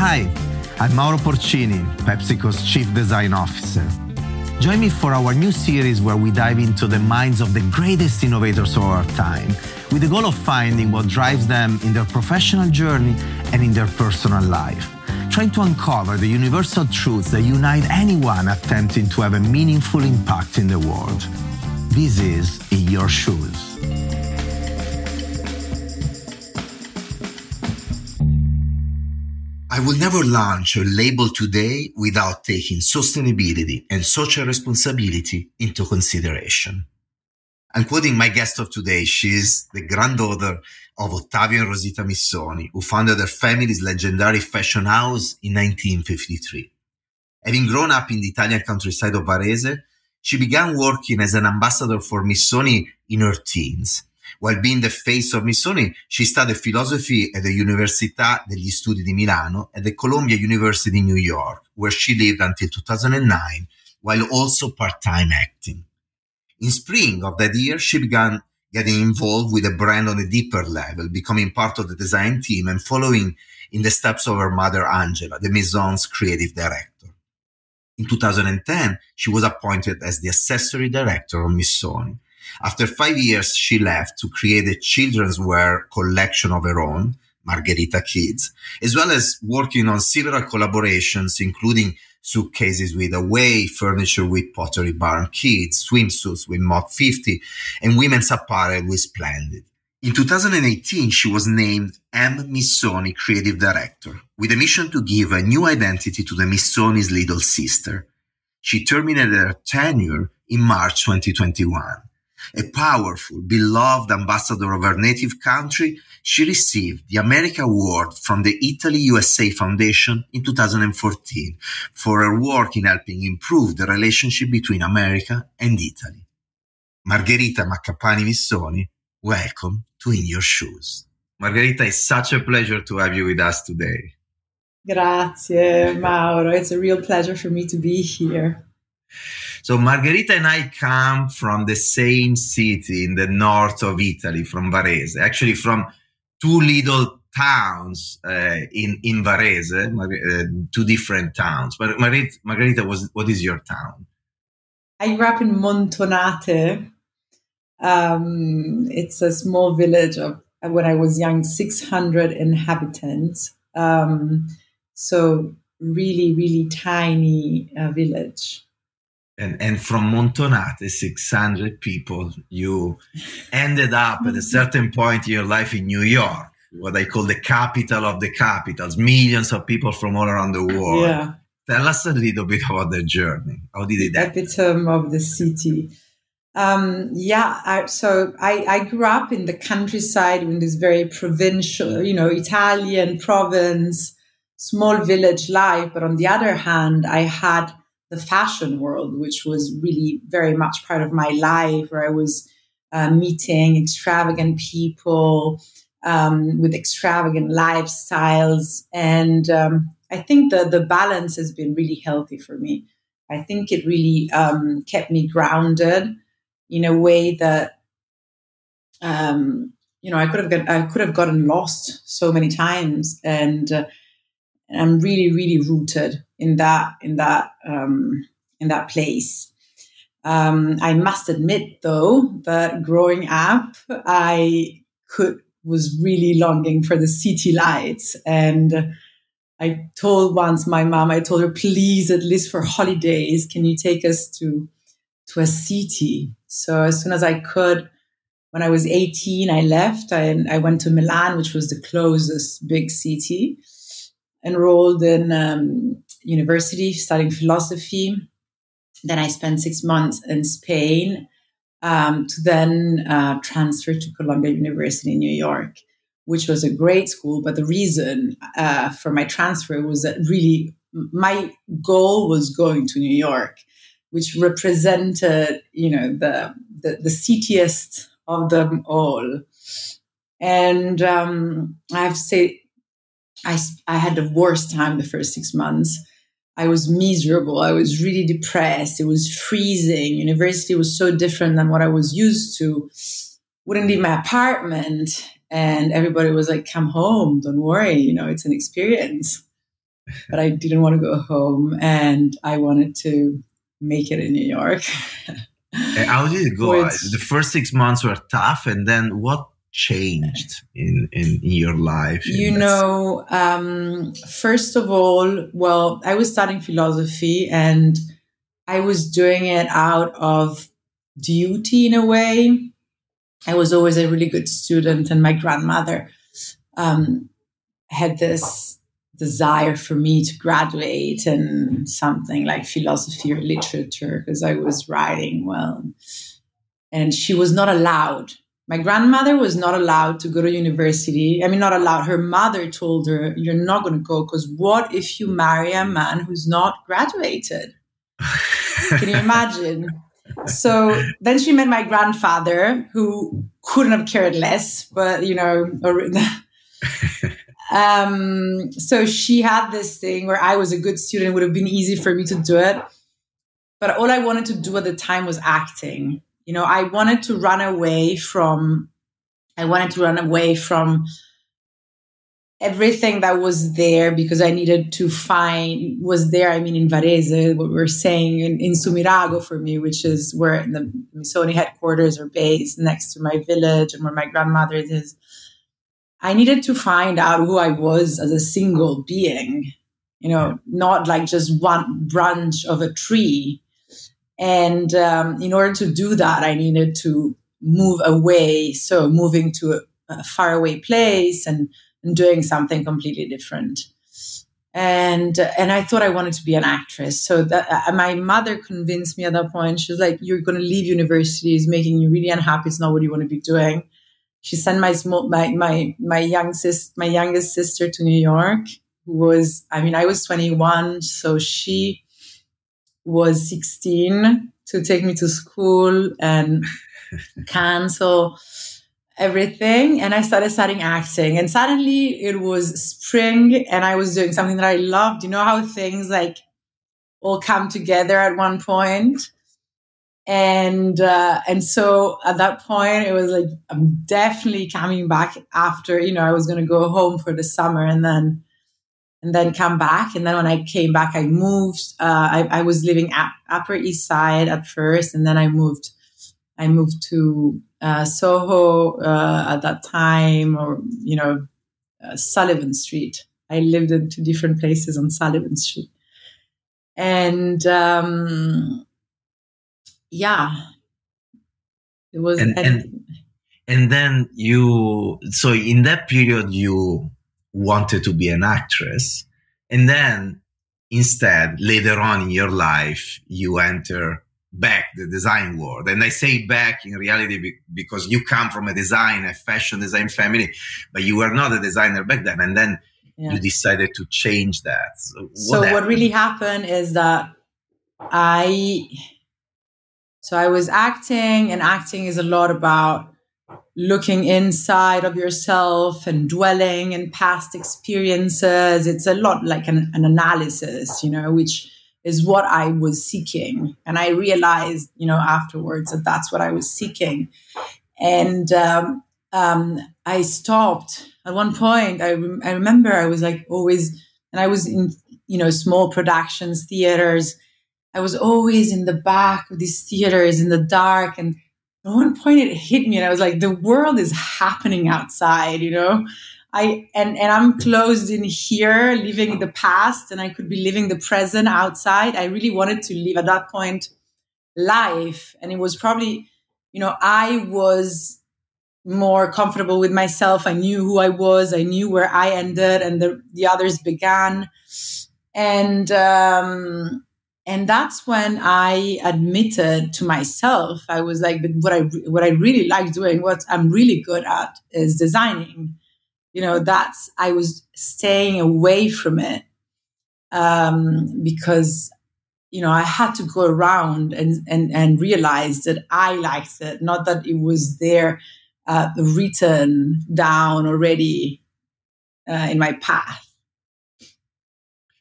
Hi, I'm Mauro Porcini, PepsiCo's Chief Design Officer. Join me for our new series where we dive into the minds of the greatest innovators of our time with the goal of finding what drives them in their professional journey and in their personal life, trying to uncover the universal truths that unite anyone attempting to have a meaningful impact in the world. This is In Your Shoes. I will never launch a label today without taking sustainability and social responsibility into consideration. I'm quoting my guest of today. She's the granddaughter of Ottavio and Rosita Missoni, who founded their family's legendary fashion house in 1953. Having grown up in the Italian countryside of Varese, she began working as an ambassador for Missoni in her teens. While being the face of Missoni, she studied philosophy at the Università degli Studi di Milano and the Columbia University in New York, where she lived until 2009, while also part-time acting. In spring of that year, she began getting involved with the brand on a deeper level, becoming part of the design team and following in the steps of her mother Angela, the Maison's creative director. In 2010, she was appointed as the accessory director of Missoni. After five years, she left to create a children's wear collection of her own, Margherita Kids, as well as working on several collaborations, including suitcases with Away, furniture with Pottery Barn Kids, swimsuits with Mod 50, and women's apparel with Splendid. In 2018, she was named M. Missoni Creative Director, with a mission to give a new identity to the Missoni's little sister. She terminated her tenure in March 2021 a powerful, beloved ambassador of her native country, she received the America Award from the Italy USA Foundation in 2014 for her work in helping improve the relationship between America and Italy. Margherita Maccapani Missoni, welcome to In Your Shoes. Margherita, it's such a pleasure to have you with us today. Grazie, Mauro. It's a real pleasure for me to be here. So Margherita and I come from the same city in the north of Italy, from Varese, actually from two little towns uh, in in Varese, uh, two different towns. But Margherita, Margherita was what is your town? I grew up in Montonate. Um, it's a small village of when I was young, 600 inhabitants. Um, so really, really tiny uh, village and, and from Montonate, 600 people, you ended up at a certain point in your life in New York, what I call the capital of the capitals, millions of people from all around the world. Yeah. Tell us a little bit about the journey. How did it happen? Epitome of the city. Um, yeah, I, so I, I grew up in the countryside in this very provincial, you know, Italian province, small village life. But on the other hand, I had the fashion world, which was really very much part of my life, where I was uh, meeting extravagant people um, with extravagant lifestyles. And um, I think the, the balance has been really healthy for me. I think it really um, kept me grounded in a way that, um, you know, I could have I could have gotten lost so many times, and uh, I'm really, really rooted in that in that um, in that place. Um, I must admit, though, that growing up, I could was really longing for the city lights, and I told once my mom, I told her, please, at least for holidays, can you take us to to a city? So as soon as I could, when I was 18, I left. I, I went to Milan, which was the closest big city enrolled in um, university studying philosophy. Then I spent six months in Spain um, to then uh, transfer to Columbia University in New York, which was a great school. But the reason uh, for my transfer was that really my goal was going to New York, which represented, you know, the the, the citiest of them all. And um, I have to say, I, I had the worst time the first six months. I was miserable. I was really depressed. It was freezing. University was so different than what I was used to. Wouldn't leave my apartment. And everybody was like, come home. Don't worry. You know, it's an experience. but I didn't want to go home and I wanted to make it in New York. How did it go? Which, the first six months were tough, and then what changed in in, in your life? You know, um, first of all, well, I was studying philosophy, and I was doing it out of duty in a way. I was always a really good student, and my grandmother um, had this desire for me to graduate in something like philosophy or literature because I was writing well. And she was not allowed. My grandmother was not allowed to go to university. I mean, not allowed. Her mother told her, You're not going to go because what if you marry a man who's not graduated? Can you imagine? so then she met my grandfather, who couldn't have cared less, but you know, um, so she had this thing where I was a good student, it would have been easy for me to do it. But all I wanted to do at the time was acting. You know, I wanted to run away from, I wanted to run away from everything that was there because I needed to find was there. I mean, in Varese, what we're saying in, in Sumirago for me, which is where the Missoni headquarters are based next to my village and where my grandmother is. I needed to find out who I was as a single being, you know, not like just one branch of a tree. And um, in order to do that, I needed to move away. So moving to a, a faraway place and, and doing something completely different. And and I thought I wanted to be an actress. So that uh, my mother convinced me at that point. She was like, "You're going to leave university. It's making you really unhappy. It's not what you want to be doing." she sent my small my my my young sis my youngest sister to New York who was I mean I was 21 so she was 16 to take me to school and cancel everything. And I started studying acting. And suddenly it was spring and I was doing something that I loved. You know how things like all come together at one point? And uh, and so at that point it was like i'm definitely coming back after you know i was going to go home for the summer and then and then come back. And then when i came back i moved uh, I, I, was living at upper east side at first and then i moved i moved to uh, soho uh, at that time or you know uh, sullivan street. I lived in two different places on sullivan street. And um, yeah. It was and, and, and then you so in that period you wanted to be an actress. And then instead later on in your life you enter back the design world. And i say back in reality because you come from a design a fashion design family but you were not a designer back then. And then yeah. you decided to change that. So, what, so what really happened is that i so I was acting, and acting is a lot about looking inside of yourself and dwelling in past experiences. It's a lot like an, an analysis, you know, which is what I was seeking. And I realized, you know, afterwards that that's what I was seeking. And um, um, I stopped at one point. I, rem- I remember I was like always, and I was in, you know, small productions, theaters I was always in the back of these theaters in the dark. And at one point it hit me and I was like, the world is happening outside, you know? I and and I'm closed in here, living the past, and I could be living the present outside. I really wanted to live at that point life. And it was probably, you know, I was more comfortable with myself. I knew who I was, I knew where I ended and the, the others began. And um and that's when I admitted to myself, I was like, but what I what I really like doing, what I'm really good at, is designing. You know, that's I was staying away from it um, because you know I had to go around and and and realize that I liked it, not that it was there uh, written down already uh, in my path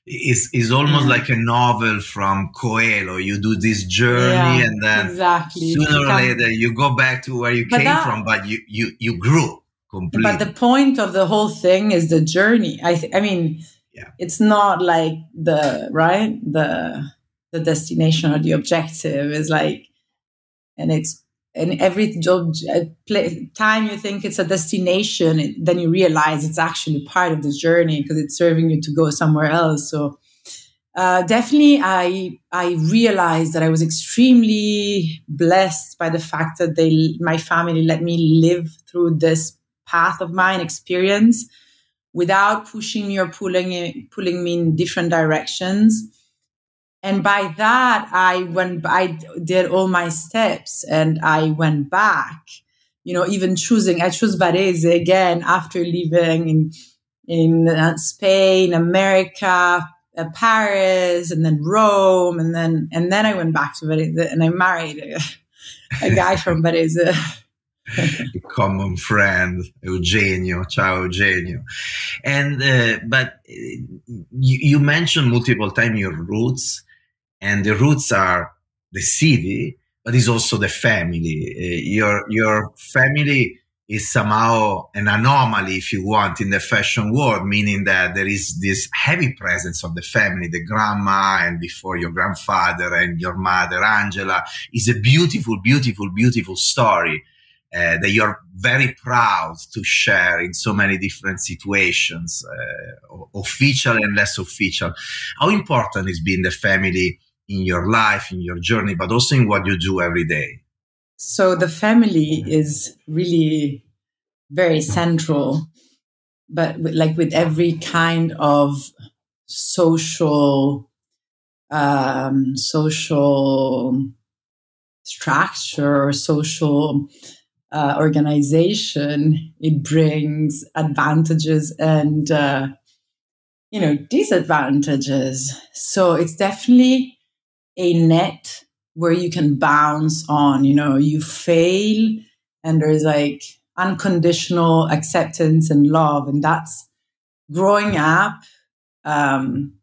is is almost yeah. like a novel from Coelho. You do this journey, yeah, and then exactly. sooner or later you go back to where you came that, from, but you you you grew completely. But the point of the whole thing is the journey. I th- I mean, yeah. It's not like the right the the destination or the objective is like, and it's and every job uh, time you think it's a destination, then you realize it's actually part of the journey because it's serving you to go somewhere else. So uh, definitely, I I realized that I was extremely blessed by the fact that they my family let me live through this path of mine experience without pushing me or pulling pulling me in different directions. And by that, I went, I did all my steps and I went back, you know, even choosing, I chose Varese again after living in, in uh, Spain, America, uh, Paris, and then Rome. And then, and then I went back to Varese and I married a, a guy from Varese. a common friend, Eugenio. Ciao, Eugenio. And uh, but uh, you, you, mentioned multiple times your roots, and the roots are the city, but it's also the family. Uh, your your family is somehow an anomaly, if you want, in the fashion world, meaning that there is this heavy presence of the family, the grandma, and before your grandfather and your mother, Angela, is a beautiful, beautiful, beautiful story. Uh, that you're very proud to share in so many different situations, uh, official and less official. How important is being the family in your life, in your journey, but also in what you do every day? So the family is really very central, but with, like with every kind of social, um, social structure, social uh, organization, it brings advantages and uh, you know disadvantages. So it's definitely a net where you can bounce on. You know, you fail and there's like unconditional acceptance and love. And that's growing up. Um,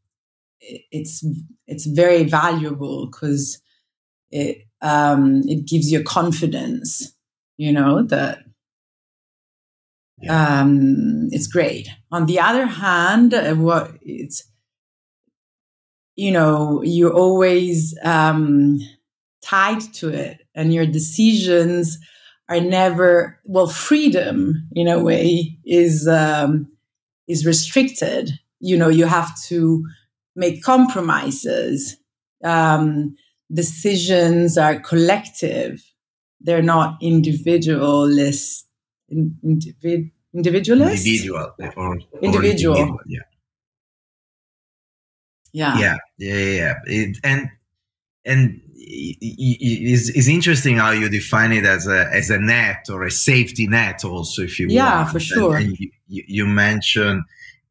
it's, it's very valuable because it, um, it gives you confidence, you know, that yeah. um, it's great. On the other hand, uh, what it's you know, you're always um, tied to it and your decisions are never, well, freedom in a way is, um, is restricted. You know, you have to make compromises. Um, decisions are collective. They're not individualist. In, individ, individualist? Individual. Or, individual. individual. Yeah yeah yeah yeah yeah it, and and it's, interesting how you define it as a as a net or a safety net also if you want. yeah want. for sure and, and you, you mentioned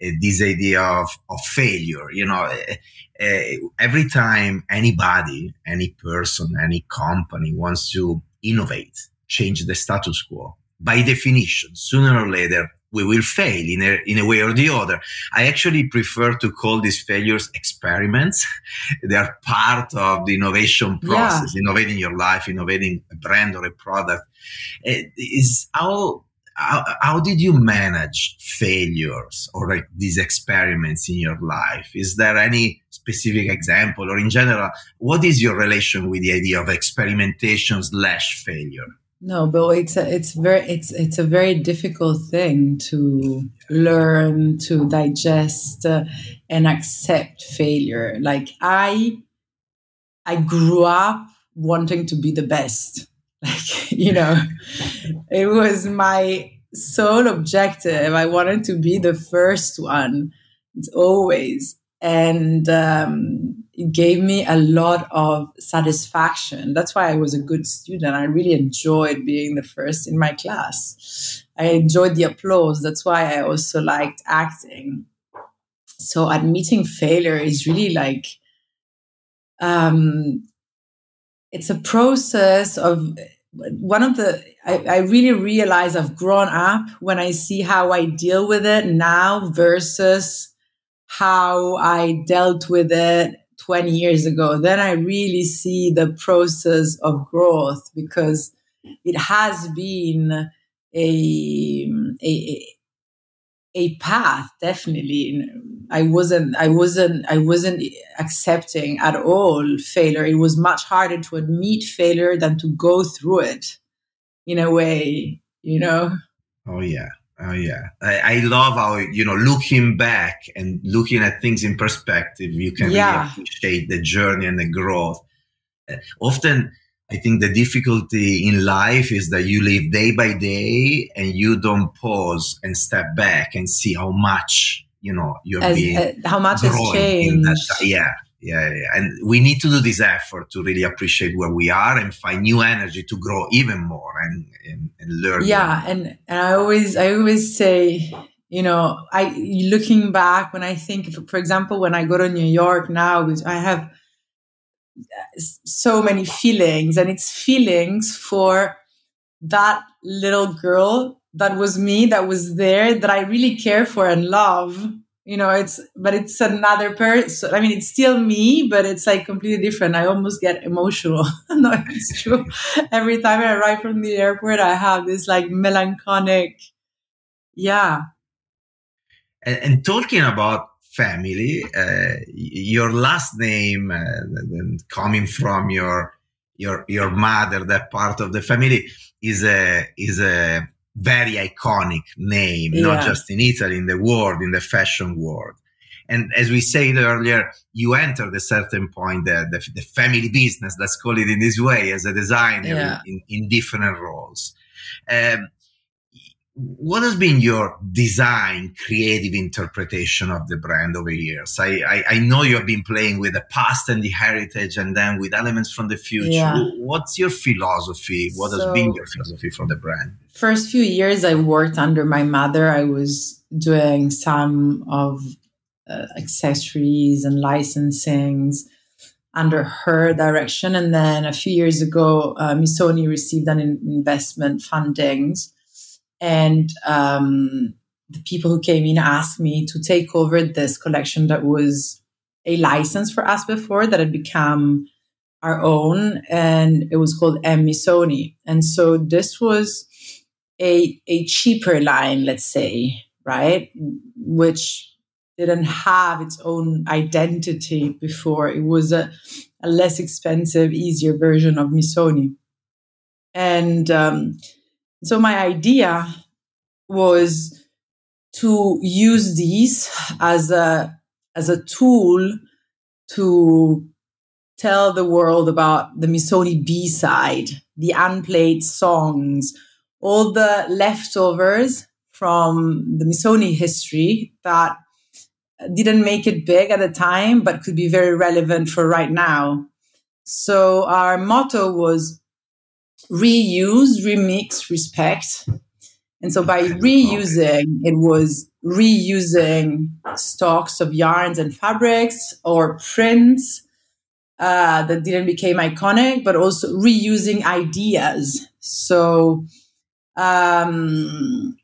uh, this idea of of failure you know uh, uh, every time anybody any person any company wants to innovate change the status quo by definition sooner or later we will fail in a, in a way or the other. I actually prefer to call these failures experiments. they are part of the innovation process, yeah. innovating your life, innovating a brand or a product. It is how, how, how did you manage failures or like these experiments in your life? Is there any specific example or in general, what is your relation with the idea of experimentation slash failure? No, but it's a, it's very it's it's a very difficult thing to learn to digest uh, and accept failure. Like I I grew up wanting to be the best. Like, you know, it was my sole objective. I wanted to be the first one. It's always and um, gave me a lot of satisfaction. That's why I was a good student. I really enjoyed being the first in my class. I enjoyed the applause. That's why I also liked acting. So admitting failure is really like um, it's a process of one of the I, I really realize I've grown up when I see how I deal with it now versus how I dealt with it 20 years ago, then I really see the process of growth because it has been a, a, a path definitely. I wasn't i wasn't i wasn't accepting at all failure. It was much harder to admit failure than to go through it in a way you know? Oh yeah oh yeah i, I love how you know looking back and looking at things in perspective you can yeah. really appreciate the journey and the growth uh, often I think the difficulty in life is that you live day by day and you don't pause and step back and see how much you know you're As, being uh, how much has changed. That, yeah, yeah, yeah, and we need to do this effort to really appreciate where we are and find new energy to grow even more and and, and learn. Yeah, and and I always I always say you know I looking back when I think for example when I go to New York now I have so many feelings and it's feelings for that little girl that was me that was there that i really care for and love you know it's but it's another person i mean it's still me but it's like completely different. I almost get emotional. No it's true. Every time i arrive from the airport i have this like melancholic yeah. And, and talking about family. Uh, your last name, uh, coming from your your your mother, that part of the family, is a is a very iconic name, yeah. not just in Italy, in the world, in the fashion world. And as we said earlier, you entered a certain point the, the, the family business, let's call it in this way, as a designer yeah. in, in, different roles. Um, what has been your design creative interpretation of the brand over years I, I, I know you have been playing with the past and the heritage and then with elements from the future yeah. what's your philosophy what so, has been your philosophy for the brand first few years i worked under my mother i was doing some of uh, accessories and licensings under her direction. And then a few years ago uh, missoni received an investment fundings. And um, the people who came in asked me to take over this collection that was a license for us before that had become our own. And it was called M. Missoni. And so this was a a cheaper line, let's say, right? Which didn't have its own identity before. It was a, a less expensive, easier version of Missoni. And um, so my idea was to use these as a as a tool to tell the world about the Missoni B side, the unplayed songs, all the leftovers from the Missoni history that didn't make it big at the time, but could be very relevant for right now. So our motto was reuse, remix, respect. And so by reusing, it was reusing stocks of yarns and fabrics or prints uh, that didn't become iconic, but also reusing ideas. So um,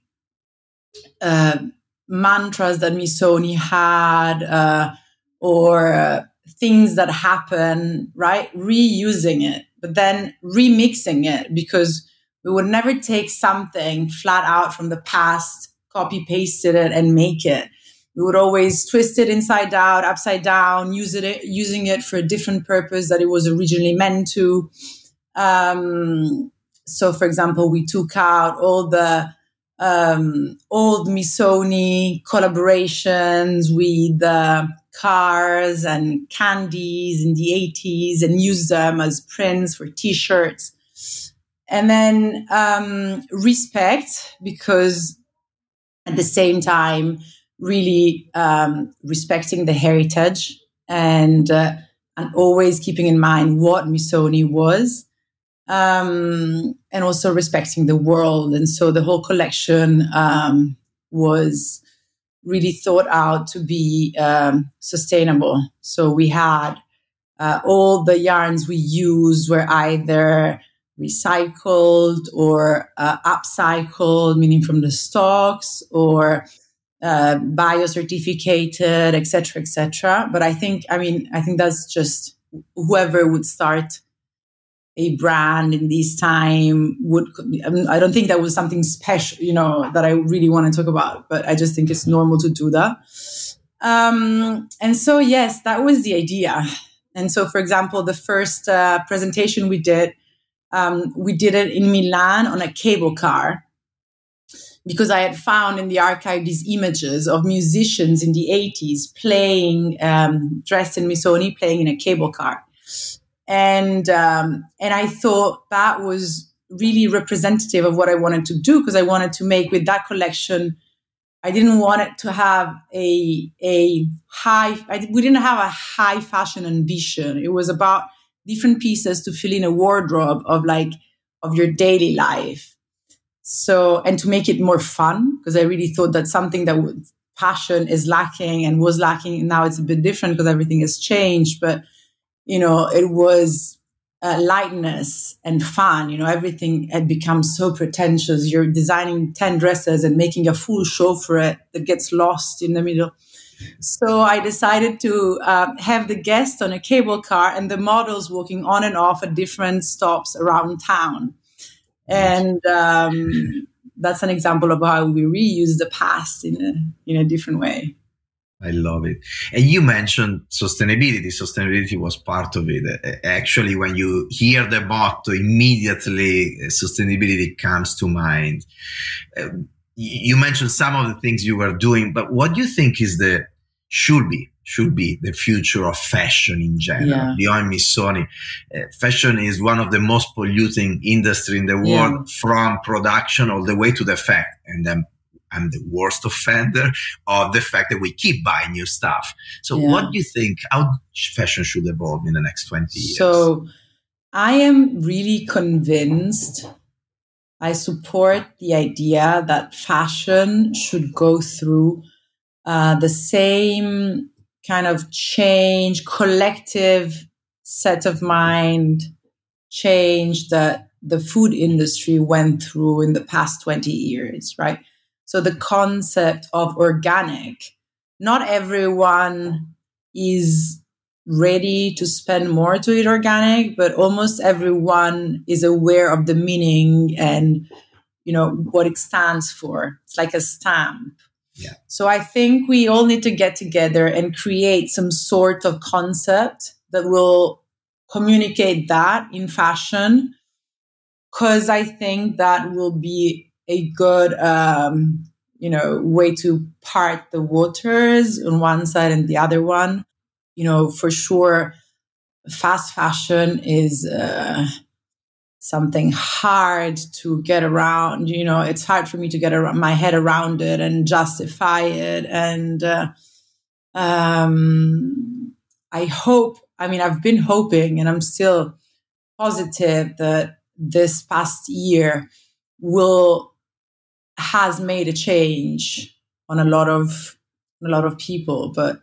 uh, mantras that Missoni had uh, or uh, things that happen, right? Reusing it but then remixing it because we would never take something flat out from the past, copy pasted it, and make it. We would always twist it inside out, upside down, use it using it for a different purpose that it was originally meant to. Um, so, for example, we took out all the um, old Missoni collaborations with uh, cars and candies in the 80s and used them as prints for t-shirts. And then um, respect, because at the same time, really um, respecting the heritage and uh, and always keeping in mind what Missoni was um, and also respecting the world. And so the whole collection um, was really thought out to be um, sustainable. So we had uh, all the yarns we used were either recycled or uh, upcycled, meaning from the stocks, or uh, biocertificated, etc., etc. But I think, I mean, I think that's just whoever would start a brand in this time would i don't think that was something special you know that i really want to talk about but i just think it's normal to do that. Um, and so yes that was the idea. And so for example the first uh, presentation we did um, we did it in milan on a cable car because I had found in the archive these images of musicians in the 80s playing, um, dressed in Missoni, playing in a cable car and um, and I thought that was really representative of what I wanted to do because I wanted to make with that collection. I didn't want it to have a a high. I, we didn't have a high fashion ambition. It was about different pieces to fill in a wardrobe of like of your daily life. So and to make it more fun because I really thought that something that would passion is lacking and was lacking. And now it's a bit different because everything has changed, but you know, it was uh, lightness and fun. You know, everything had become so pretentious. You're designing 10 dresses and making a full show for it that gets lost in the middle. So I decided to uh, have the guests on a cable car and the models walking on and off at different stops around town. And um, that's an example of how we reuse the past in a, in a different way. I love it. And you mentioned sustainability. Sustainability was part of it. Actually, when you hear the motto, immediately uh, sustainability comes to mind. Um, you mentioned some of the things you were doing, but what do you think is the should be should be the future of fashion in general yeah. beyond Missoni? Uh, fashion is one of the most polluting industry in the world, yeah. from production all the way to the fact, and then I'm the worst offender of the fact that we keep buying new stuff. So, yeah. what do you think? How fashion should evolve in the next 20 years? So, I am really convinced. I support the idea that fashion should go through uh, the same kind of change, collective set of mind change that the food industry went through in the past 20 years, right? So the concept of organic, not everyone is ready to spend more to eat organic, but almost everyone is aware of the meaning and you know what it stands for. It's like a stamp. Yeah. So I think we all need to get together and create some sort of concept that will communicate that in fashion because I think that will be a good um, you know way to part the waters on one side and the other one. You know for sure fast fashion is uh, something hard to get around. You know it's hard for me to get around my head around it and justify it. And uh, um, i hope i mean i've been hoping and i'm still positive that this past year will has made a change on a lot of a lot of people but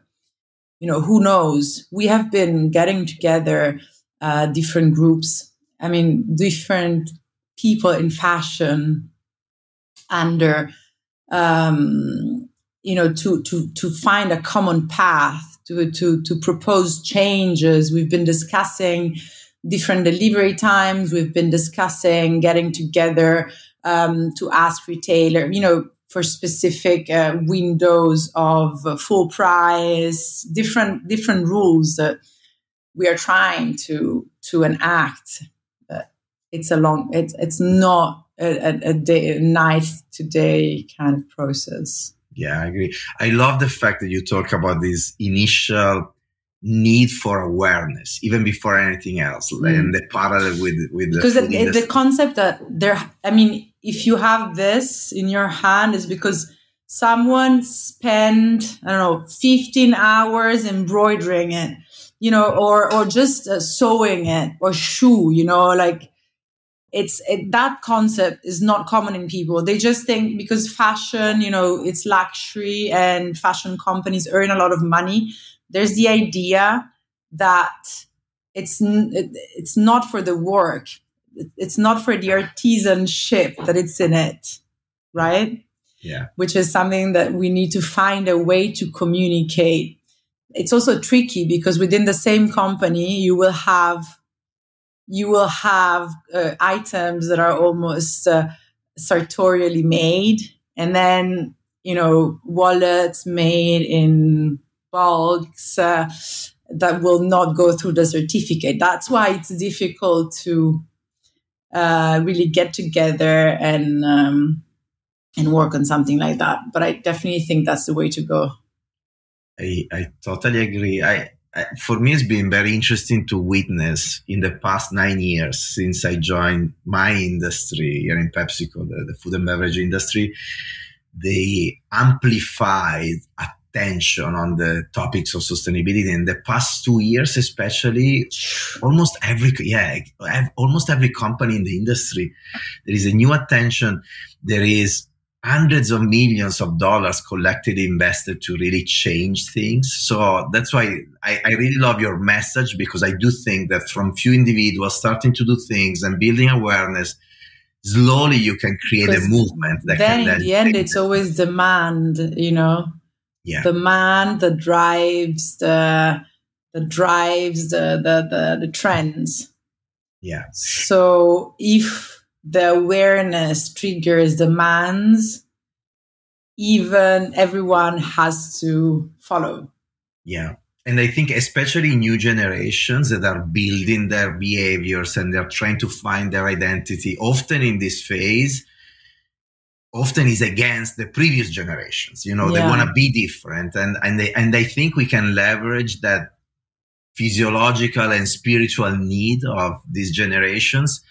you know who knows? We have been getting together uh, different groups. I mean different people in fashion under um, you know to to to find a common path to to to propose changes. We've been discussing different delivery times. We've been discussing getting together um, to ask retailer, you know, for specific uh, windows of uh, full price, different different rules that we are trying to to enact. But it's a long. It's it's not a, a, day, a night to day kind of process. Yeah, I agree. I love the fact that you talk about this initial need for awareness even before anything else mm. and the parallel with with because the, the, the, concept that there i mean if you have this in your hand is because someone spent i don't know 15 hours embroidering it you know or or just uh, sewing it or shoe you know like it's it, that concept is not common in people. They just think because fashion you know it's luxury and fashion companies earn a lot of money there's the idea that it's it's not for the work it's not for the artisanship that it's in it right? Yeah. Which is something that we need to find a way to communicate. It's also tricky because within the same company you will have you will have uh, items that are almost uh, sartorially made, and then you know wallets made in bulks uh, that will not go through the certificate. That's why it's difficult to uh, really get together and um, and work on something like that. But I definitely think that's the way to go. I, I totally agree. I, I, for me, it's been very interesting to witness in the past nine years since I joined my industry here in PepsiCo, the, the food and beverage industry, They amplified attention on the topics of sustainability in the past two years especially almost every yeah almost every company in the industry there is a new attention. There is hundreds of millions of dollars collected invested to really change things. So that's why I, I, really love your message because i do think that from few individuals starting to do things and building awareness slowly you can create a movement that then in then the end it's always demand you know yeah. the man that drives the that drives the the the, the trends. Yeah. So if the awareness triggers demands, even everyone has to follow. Yeah. And I think especially new generations that are building their behaviors and they're trying to find their identity, often in this phase, often is against the previous generations. You know, yeah. they want to be different, and and they and they think we can leverage that physiological and spiritual need of these generations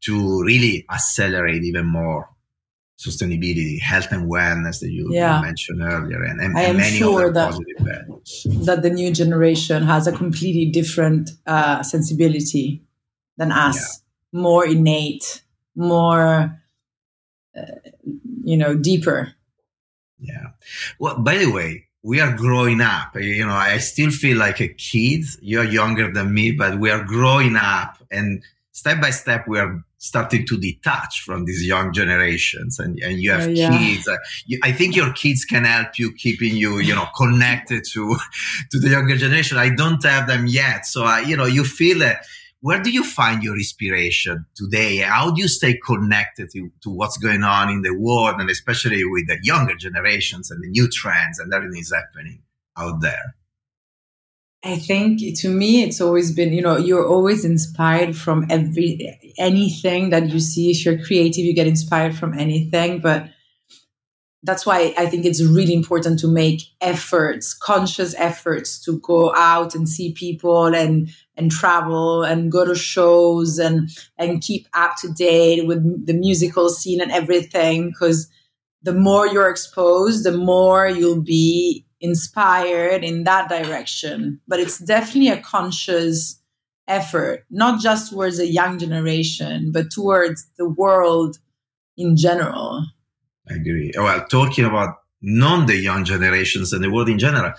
to really accelerate even more sustainability, health and wellness that you, yeah. mentioned earlier, and, and, I am many sure other that, positive values. That the new generation has a completely different uh, sensibility than us, yeah. more innate, more uh, you know deeper. Yeah. Well by the way we are growing up. You know i still feel like a kid. You're younger than me but we are growing up. And step by step we are starting to detach from these young generations. And, and you have uh, yeah. kids. Uh, i think your kids can help you keeping you you know connected to to the younger generation. I don't have them yet. So I, you know you feel that where do you find your inspiration today? How do you stay connected to, to what's going on in the world and especially with the younger generations and the new trends and everything is happening out there? I think to me, it's always been, you know, you're always inspired from every, anything that you see. If you're creative, you get inspired from anything. But that's why I think it's really important to make efforts, conscious efforts to go out and see people and and travel and go to shows and and keep up to date with the musical scene and everything because the more you're exposed, the more you'll be inspired in that direction. But it's definitely a conscious effort, not just towards a young generation, but towards the world in general. Agree. Well, talking about non the young generations and the world in general,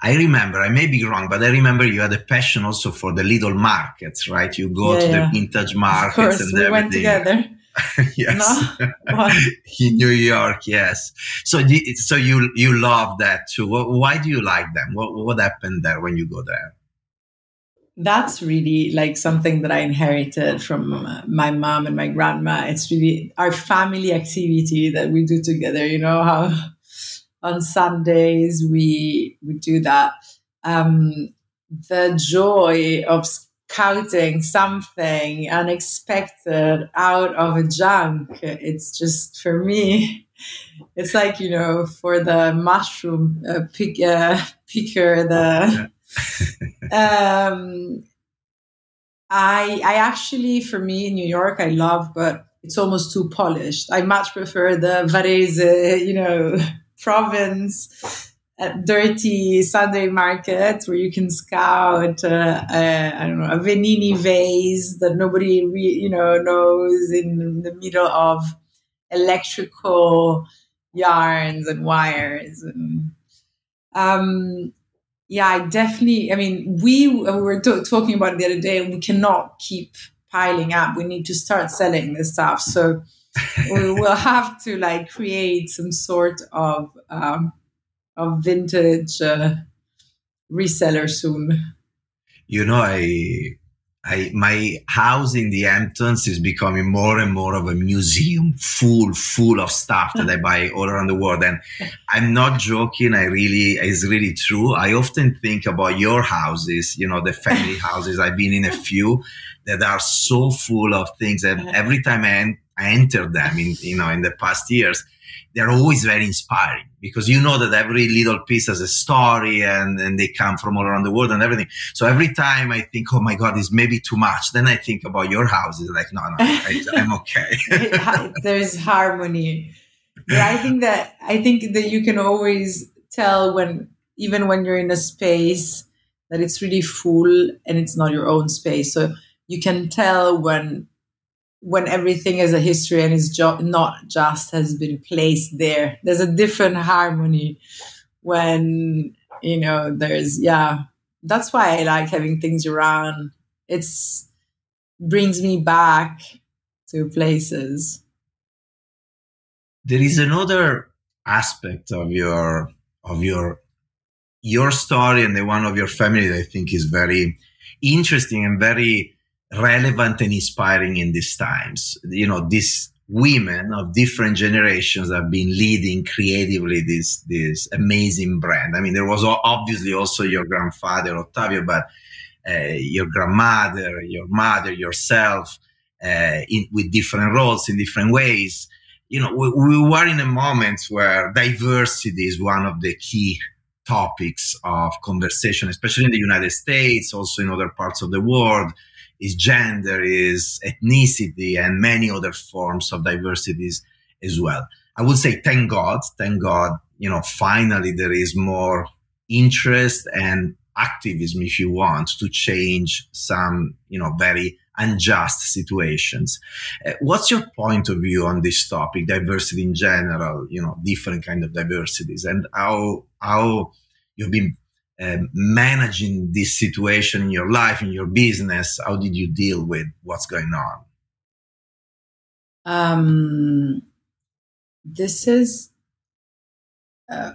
I remember, I may be wrong, but I remember you had a passion also for the little markets, right? You go yeah, to yeah. the vintage markets of course, and we everything. went together. yes, in New York. Yes. So, so you you love that too. Why do you like them? What what happened there when you go there? That's really like something that I inherited from uh, my mom and my grandma. It's really our family activity that we do together. You know how on Sundays we we do that. Um, the joy of scouting something unexpected out of a junk. It's just for me. It's like you know, for the mushroom uh, pick, uh, picker, the um, I I actually for me in New York I love, but it's almost too polished. I much prefer the Varese, you know, province uh, dirty Sunday market where you can scout uh, uh, I don't know a Venini vase that nobody re- you know knows in the middle of electrical yarns and wires and um, yeah, I definitely. I mean, we, we were t- talking about it the other day, and we cannot keep piling up. We need to start selling this stuff. So we will have to like create some sort of um, of vintage uh, reseller soon. You know, I I, my house in the Hamptons is becoming more and more of a museum full, full of stuff that I buy all around the world. And I'm not joking. I really, it's really true. I often think about your houses, you know, the family houses. I've been in a few that are so full of things. And every time I, I enter them in, you know, in the past years, they're always very inspiring because you know that every little piece has a story and, and they come from all around the world and everything. So every time I think, oh my God, it's maybe too much. Then I think about your house. It's like, no, no, I, am okay. There's harmony. But I think that, I think that you can always tell when, even when you're in a space that it's really full and it's not your own space. So you can tell when when everything is a history and is jo- not just has been placed there. There's a different harmony when you know there's yeah. That's why I like having things around. It's brings me back to places. There is another aspect of your of your your story and the one of your family that I think is very interesting and very relevant and inspiring in these times. You know, these women of different generations have been leading creatively this this amazing brand. I mean, there was obviously also your grandfather Ottavio, but uh, your grandmother, your mother, yourself, uh, in, with different roles in different ways. You know, we, we were in a moment where diversity is one of the key topics of conversation, especially in the United States, also in other parts of the world is gender, is ethnicity, and many other forms of diversities as well. I would say, thank God, thank God, you know, finally there is more interest and activism, if you want, to change some, you know, very unjust situations. Uh, what's your point of view on this topic, diversity in general, you know, different kind of diversities, and how how you've been um, managing this situation in your life, in your business? How did you deal with what's going on? Um, this is uh,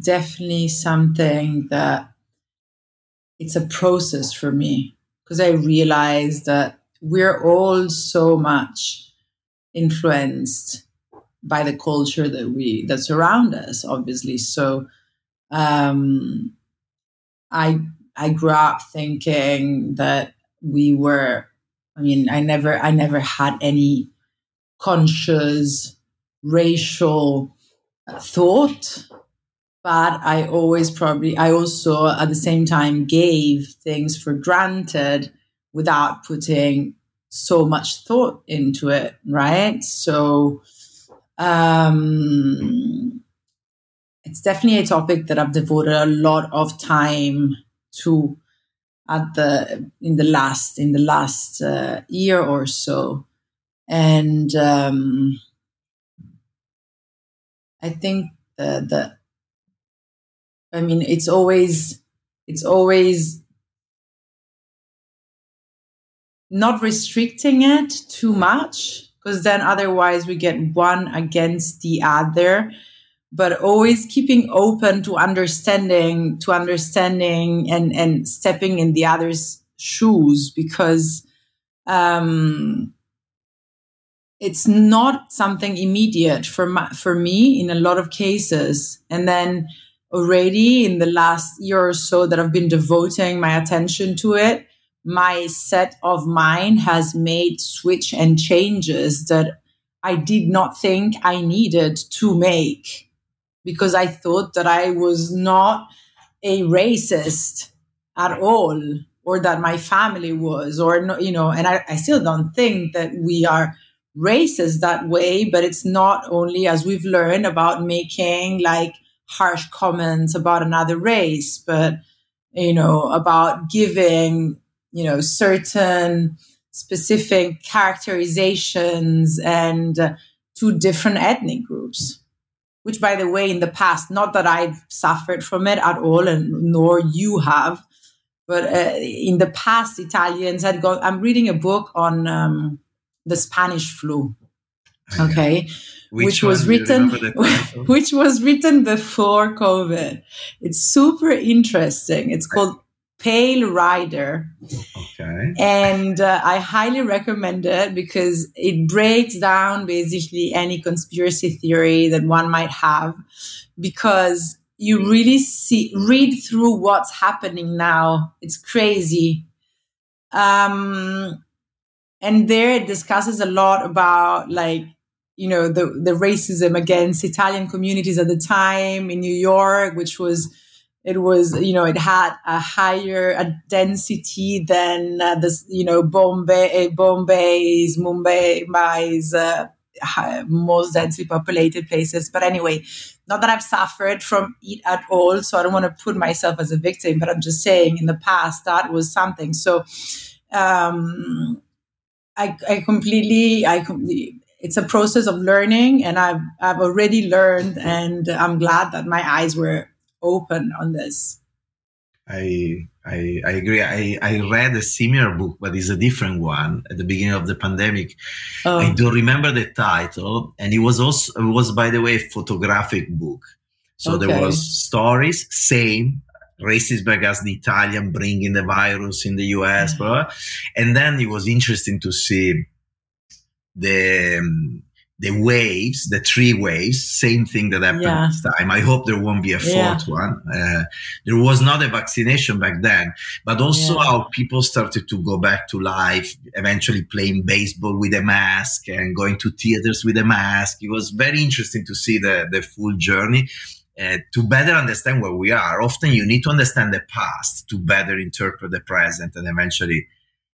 definitely something that it's a process for me because I realize that we're all so much influenced by the culture that we that surround us obviously so um I I grew up thinking that we were I mean I never I never had any conscious racial thought but I always probably I also at the same time gave things for granted without putting so much thought into it right? So um it's definitely a topic that I've devoted a lot of time to at the in the last in the last uh, year or so, and um, I think the the I mean it's always it's always not restricting it too much because then otherwise we get one against the other but always keeping open to understanding to understanding and and stepping in the other's shoes because um it's not something immediate for my, for me in a lot of cases. And then already in the last year or so that I've been devoting my attention to it my set of mind has made switch and changes that I did not think I needed to make because I thought that I was not a racist at all or that my family was or you know and I, I still don't think that we are racist that way but it's not only as we've learned about making like harsh comments about another race but you know about giving you know certain specific characterizations and uh, to different ethnic groups which by the way in the past not that i've suffered from it at all and nor you have but uh, in the past italians had gone i'm reading a book on um, the spanish flu. Okay. Which, which was written which was written before covid. It's super interesting. It's called pale rider okay. And uh, I highly recommend it because it breaks down basically any conspiracy theory that one might have because you really see read through what's happening now. It's crazy. Um, and there it discusses a lot about like you know the the racism against Italian communities at the time in New York, which was it was you know it had a higher a density than uh, this you know Bombay Bombay's Mumbai's uh, most densely populated places. But anyway, not that I've suffered from it at all, so I don't want to put myself as a victim. But I'm just saying, in the past, that was something. So. Um, I, I completely, I completely, it's a process of learning and I've, I've already learned and I'm glad that my eyes were open on this. I, I, I agree. I, I read a similar book, but it's a different one at the beginning of the pandemic. Oh. I don't remember the title, and it was also it was by the way a photographic book. So okay. there was stories, same racism as the Italian bringing the virus in the US, mm-hmm. blah, blah. and then it was interesting to see the um, the waves, the three waves, same thing that happened yeah. this time. I hope there won't be a fourth yeah. one. Uh, there was not a vaccination back then, but also yeah. how people started to go back to life, eventually playing baseball with a mask and going to theaters with a mask. It was very interesting to see the, the full journey. Uh, to better understand where we are, often you need to understand the past to better interpret the present and eventually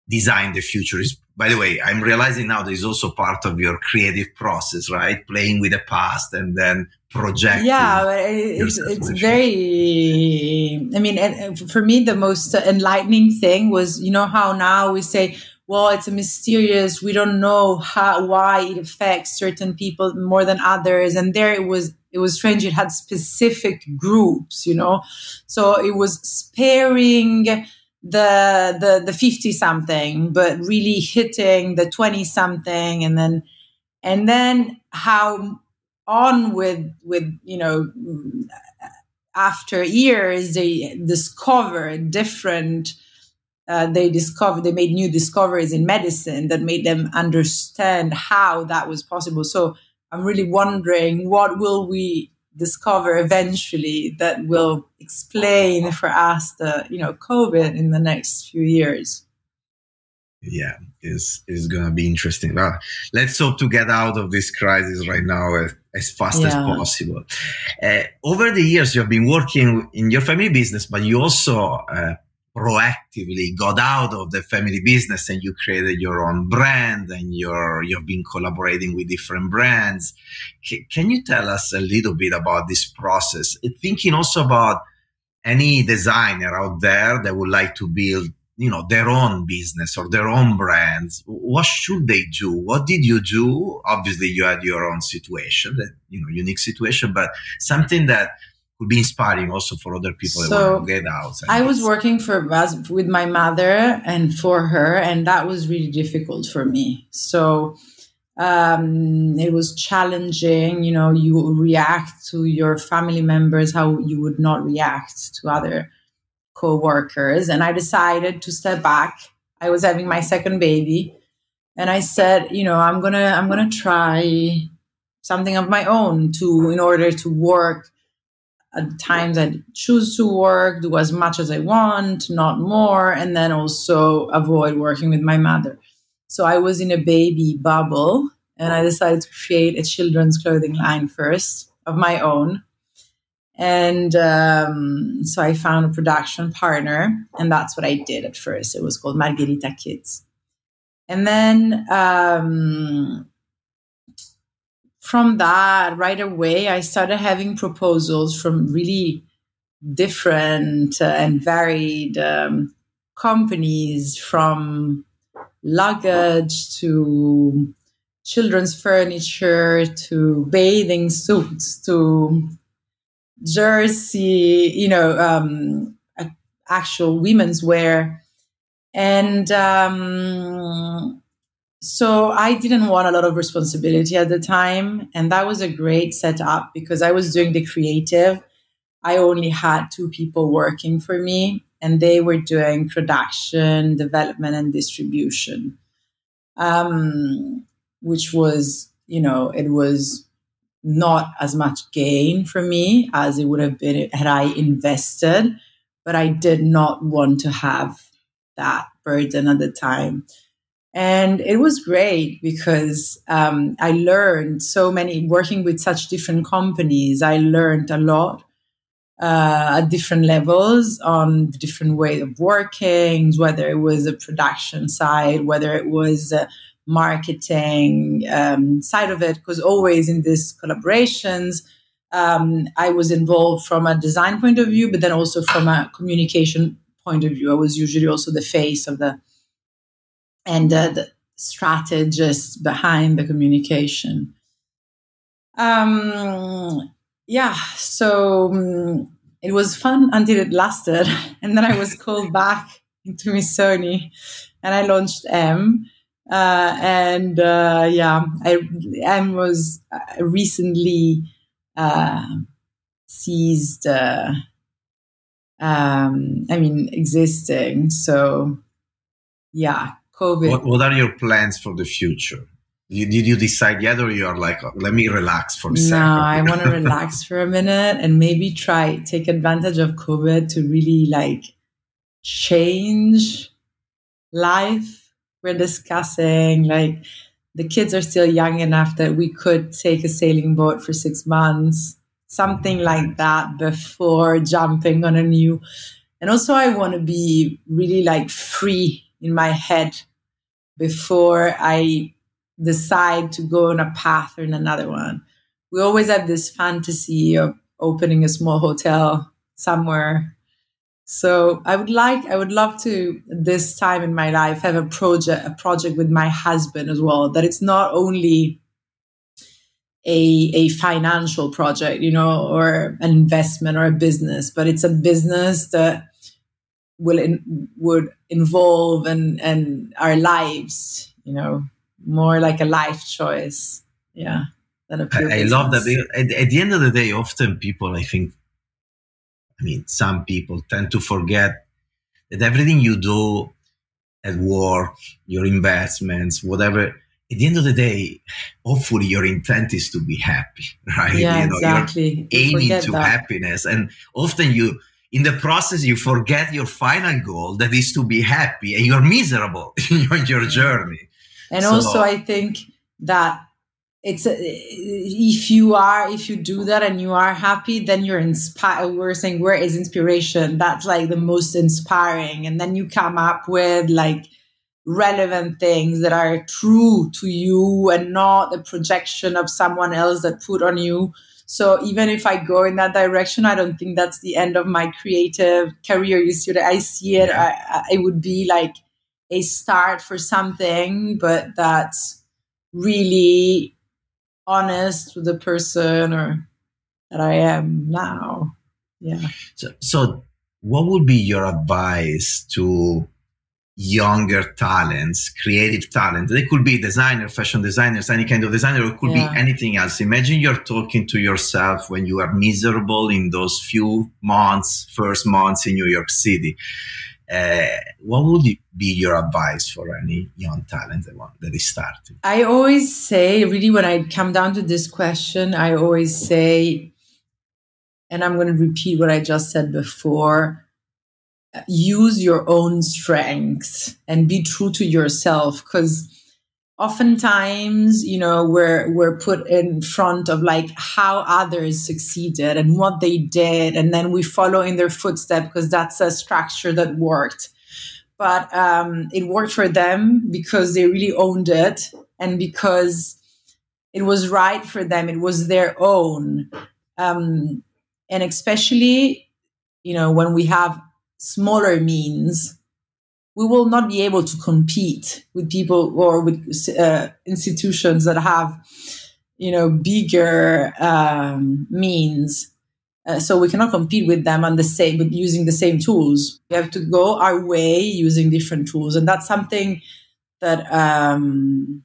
design the future. Is by the way, I'm realizing now there's also part of your creative process, right? Playing with the past and then projecting. Yeah, it's, it's very. I mean, for me, the most enlightening thing was, you know, how now we say, well, it's a mysterious. We don't know how why it affects certain people more than others, and there it was it was strange. It had specific groups, you know. So it was sparing the the the 50 something, but really hitting the 20 something and then and then how on with with you know after years they discover different uh, they discovered they made new discoveries in medicine that made them understand how that was possible. So I'm really wondering what will we discover eventually that will explain for us the you know COVID in the next few years. Yeah, is is gonna be interesting. Well, let's hope to get out of this crisis right now as, as fast yeah. as possible. Uh, over the years, you have been working in your family business, but you also uh, proactively got out of the family business and you created your own brand and you're you've been collaborating with different brands. C- can you tell us a little bit about this process? Thinking also about any designer out there that would like to build you know their own business or their own brands what should they do? What did you do? Obviously you had your own situation that you know unique situation but something that could be inspiring also for other people so that want to get out. I was working for with my mother and for her, and that was really difficult for me. So um, it was challenging. You know, you react to your family members how you would not react to other co-workers, and I decided to step back. I was having my second baby, and I said, you know, I'm gonna I'm gonna try something of my own to in order to work at times I choose to work, do as much as I want, not more, and then also avoid working with my mother. So I was in a baby bubble and I decided to create a children's clothing line first of my own. And um, so I found a production partner, and that's what I did at first. It was called Margherita Kids. And then um, from that, right away, I started having proposals from really different uh, and varied um, companies from luggage to children's furniture to bathing suits to jersey, you know, um, actual women's wear. And um, so I didn't want a lot of responsibility at the time. And that was a great setup because I was doing the creative. I only had two people working for me. and they were doing production, development, and distribution, um, which was, you know, it was not as much gain for me as it would have been had I invested, but I did not want to have that burden at the time. And it was great because um, I learned so many, working with such different companies, I learned a lot uh, at different levels on different way of working, whether it was a production side, whether it was a marketing um, side of it, because always in these collaborations, um, I was involved from a design point of view, but then also from a communication point of view. I was usually also the face of the and uh, the strategist behind the communication. Um, yeah, so um, it was fun until it lasted, and then I was called back into Missoni, and I launched M. Uh, and uh, yeah, I M was uh, recently uh, ceased. Uh, um, I mean, existing. So yeah, COVID. What, what are your plans for the future? did you decide yet, or you are like, oh, let me relax for a second? No, I want to relax for a minute and maybe try take advantage of COVID to really like change life. We're discussing like the kids are still young enough that we could take a sailing boat for six months, something like that before jumping on a new. And also, I want to be really like free in my head before I decide to go on a path or in another one. We always have this fantasy of opening a small hotel somewhere. So I would like, I would love to this time in my life have a project, a project with my husband as well. That it's not only a a financial project, you know, or an investment or a business, but it's a business that will in, would involve and and our lives you know more like a life choice yeah than a pure I, I love that at, at the end of the day often people i think i mean some people tend to forget that everything you do at work your investments whatever at the end of the day, hopefully your intent is to be happy, right? Yeah, you know, exactly. Aiming to that. happiness. And often you in the process you forget your final goal that is to be happy and you're miserable in your journey. And so, also i think that it's uh, if you are if you do that and you are happy then you're inspired we're saying where is inspiration? That's like the most inspiring. And then you come up with like relevant things that are true to you and not the projection of someone else that put on you so even if I go in that direction, I don't think that's the end of my creative career. You see, I see it. Yeah. I, it would be like a start for something, but that's really honest with the person or that I am now. Yeah. So, so what would be your advice to younger talents, creative talent. They could be designer, fashion designers, any kind of designer, or it could yeah. be anything else. Imagine you're talking to yourself when you are miserable in those few months, first months in New York City. Uh, what would be your advice for any young talent that is starting? I always say, really, when I come down to this question, I always say, and I'm going to repeat what I just said before use your own strengths and be true to yourself because oftentimes you know we're we're put in front of like how others succeeded and what they did and then we follow in their footsteps because that's a structure that worked. But um, it worked for them because they really owned it and because it was right for them it was their own. Um, and especially you know when we have smaller means, we will not be able to compete with people or with uh, institutions that have, you know, bigger um, means. Uh, so we cannot compete with them on the same, but using the same tools. We have to go our way using different tools, and that's something that, um,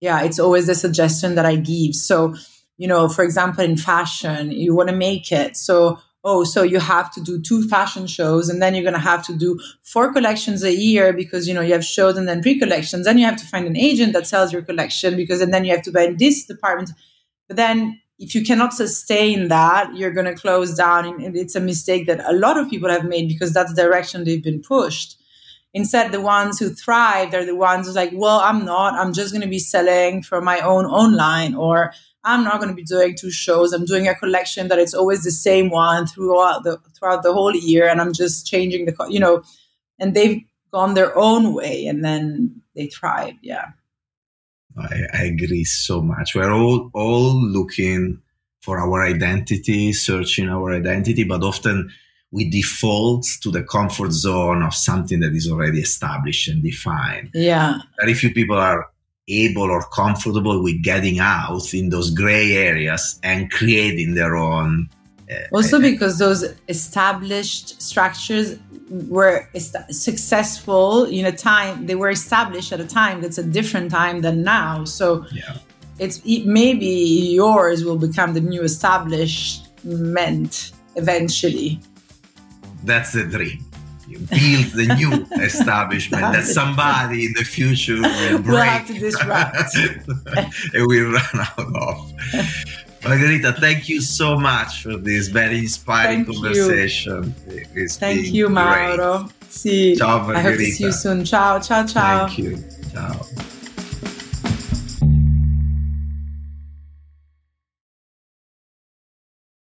yeah, it's always the suggestion that I give. So, you know, for example, in fashion, you want to make it. So oh, so you have to do two fashion shows and then you're going to have to do four collections a year because, you know, you have shows and then pre-collections. Then you have to find an agent that sells your collection because, and then you have to buy in this department. But then if you cannot sustain that, you're going to close down. And it's a mistake that a lot of people have made because that's the direction they've been pushed. Instead, the ones who thrive, they're the ones who's like, well, I'm not. I'm just going to be selling for my own online or I'm not going to be doing two shows. I'm doing a collection that it's always the same one throughout the throughout the whole year, and I'm just changing the you know, and they've gone their own way, and then they thrive. Yeah, I, I agree so much. We're all all looking for our identity, searching our identity, but often we default to the comfort zone of something that is already established and defined. Yeah. Very few people are able or comfortable with getting out in those gray areas and creating their own. Uh, also, because those established structures were successful in a time they were established at a time that's a different time than now. So yeah. it's it, maybe yours will become the new establishment eventually. That's the dream build the new establishment that somebody in the future will break. We'll have to disrupt. and we run out of. Margherita, thank you so much for this very inspiring thank conversation. You. thank you, Mauro. Sì. Ciao, Margherita. I hope to see you soon. Ciao, ciao, ciao. Thank you. Ciao.